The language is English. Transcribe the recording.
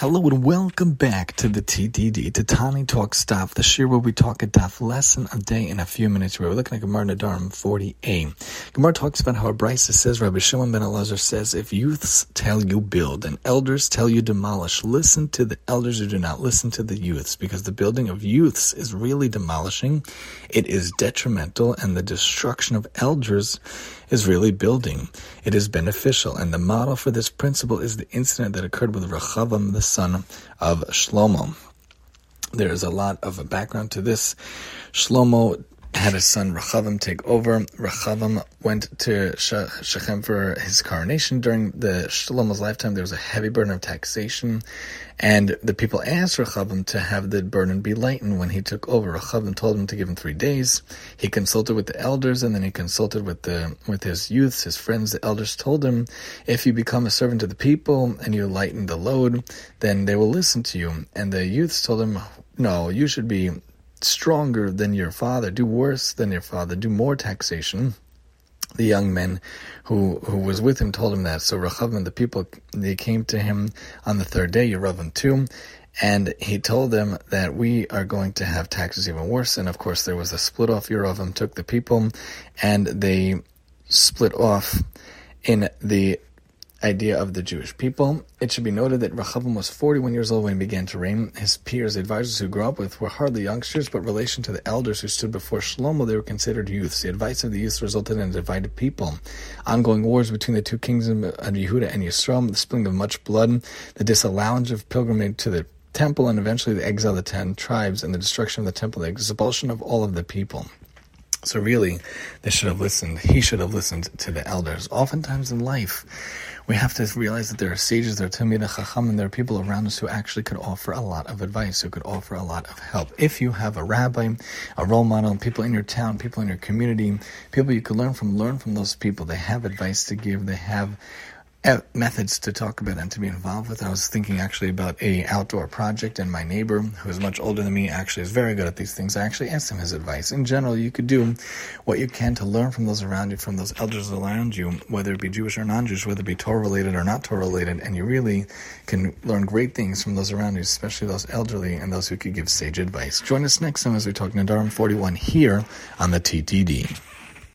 Hello and welcome back to the TDD, to Tani Talk Stuff, the shiur where we talk a daf lesson a day in a few minutes. We're looking at Gemara Nedarim 40a. Gemara talks about how a Brisa says, Rabbi Shimon ben Elazar says, if youths tell you build and elders tell you demolish, listen to the elders who do not listen to the youths, because the building of youths is really demolishing. It is detrimental, and the destruction of elders is really building. It is beneficial, and the model for this principle is the incident that occurred with Rechavam, the son of Shlomo. There is a lot of a background to this. Shlomo had his son Rechavam take over. Rechavam went to Shechem for his coronation. During the Shlomo's lifetime, there was a heavy burden of taxation, and the people asked Rechavam to have the burden be lightened when he took over. Rechavam told him to give him three days. He consulted with the elders, and then he consulted with the with his youths, his friends. The elders told him, "If you become a servant of the people and you lighten the load, then they will listen to you." And the youths told him, "No, you should be stronger than your father, do worse than your father, do more taxation. The young men who who was with him told him that. So Rechav and the people they came to him on the third day, Yeravam too, and he told them that we are going to have taxes even worse. And of course, there was a split off. Yeravam took the people, and they split off in the idea of the Jewish people. It should be noted that Rechavam was 41 years old when he began to reign. His peers, advisors who grew up with, were hardly youngsters, but relation to the elders who stood before Shlomo, they were considered youths. The advice of the youths resulted in a divided people. Ongoing wars between the two kingdoms of Yehuda and Yisrael, the spilling of much blood, the disallowance of pilgrimage to the temple, and eventually the exile of the ten tribes and the destruction of the temple, the expulsion of all of the people. So really, they should have listened. He should have listened to the elders. Oftentimes in life, we have to realize that there are sages, there are Talmidei Chacham, and there are people around us who actually could offer a lot of advice, who could offer a lot of help. If you have a rabbi, a role model, people in your town, people in your community, people you could learn from, learn from those people. They have advice to give. They have Uh, methods to talk about and to be involved with. I was thinking actually about a outdoor project, and my neighbor, who is much older than me, actually is very good at these things. I actually asked him his advice. In general, you could do what you can to learn from those around you, from those elders around you, whether it be Jewish or non-Jewish, whether it be Torah related or not Torah related, and you really can learn great things from those around you, especially those elderly and those who could give sage advice. Join us next time as we talk Nedarim 41 here on the TTD.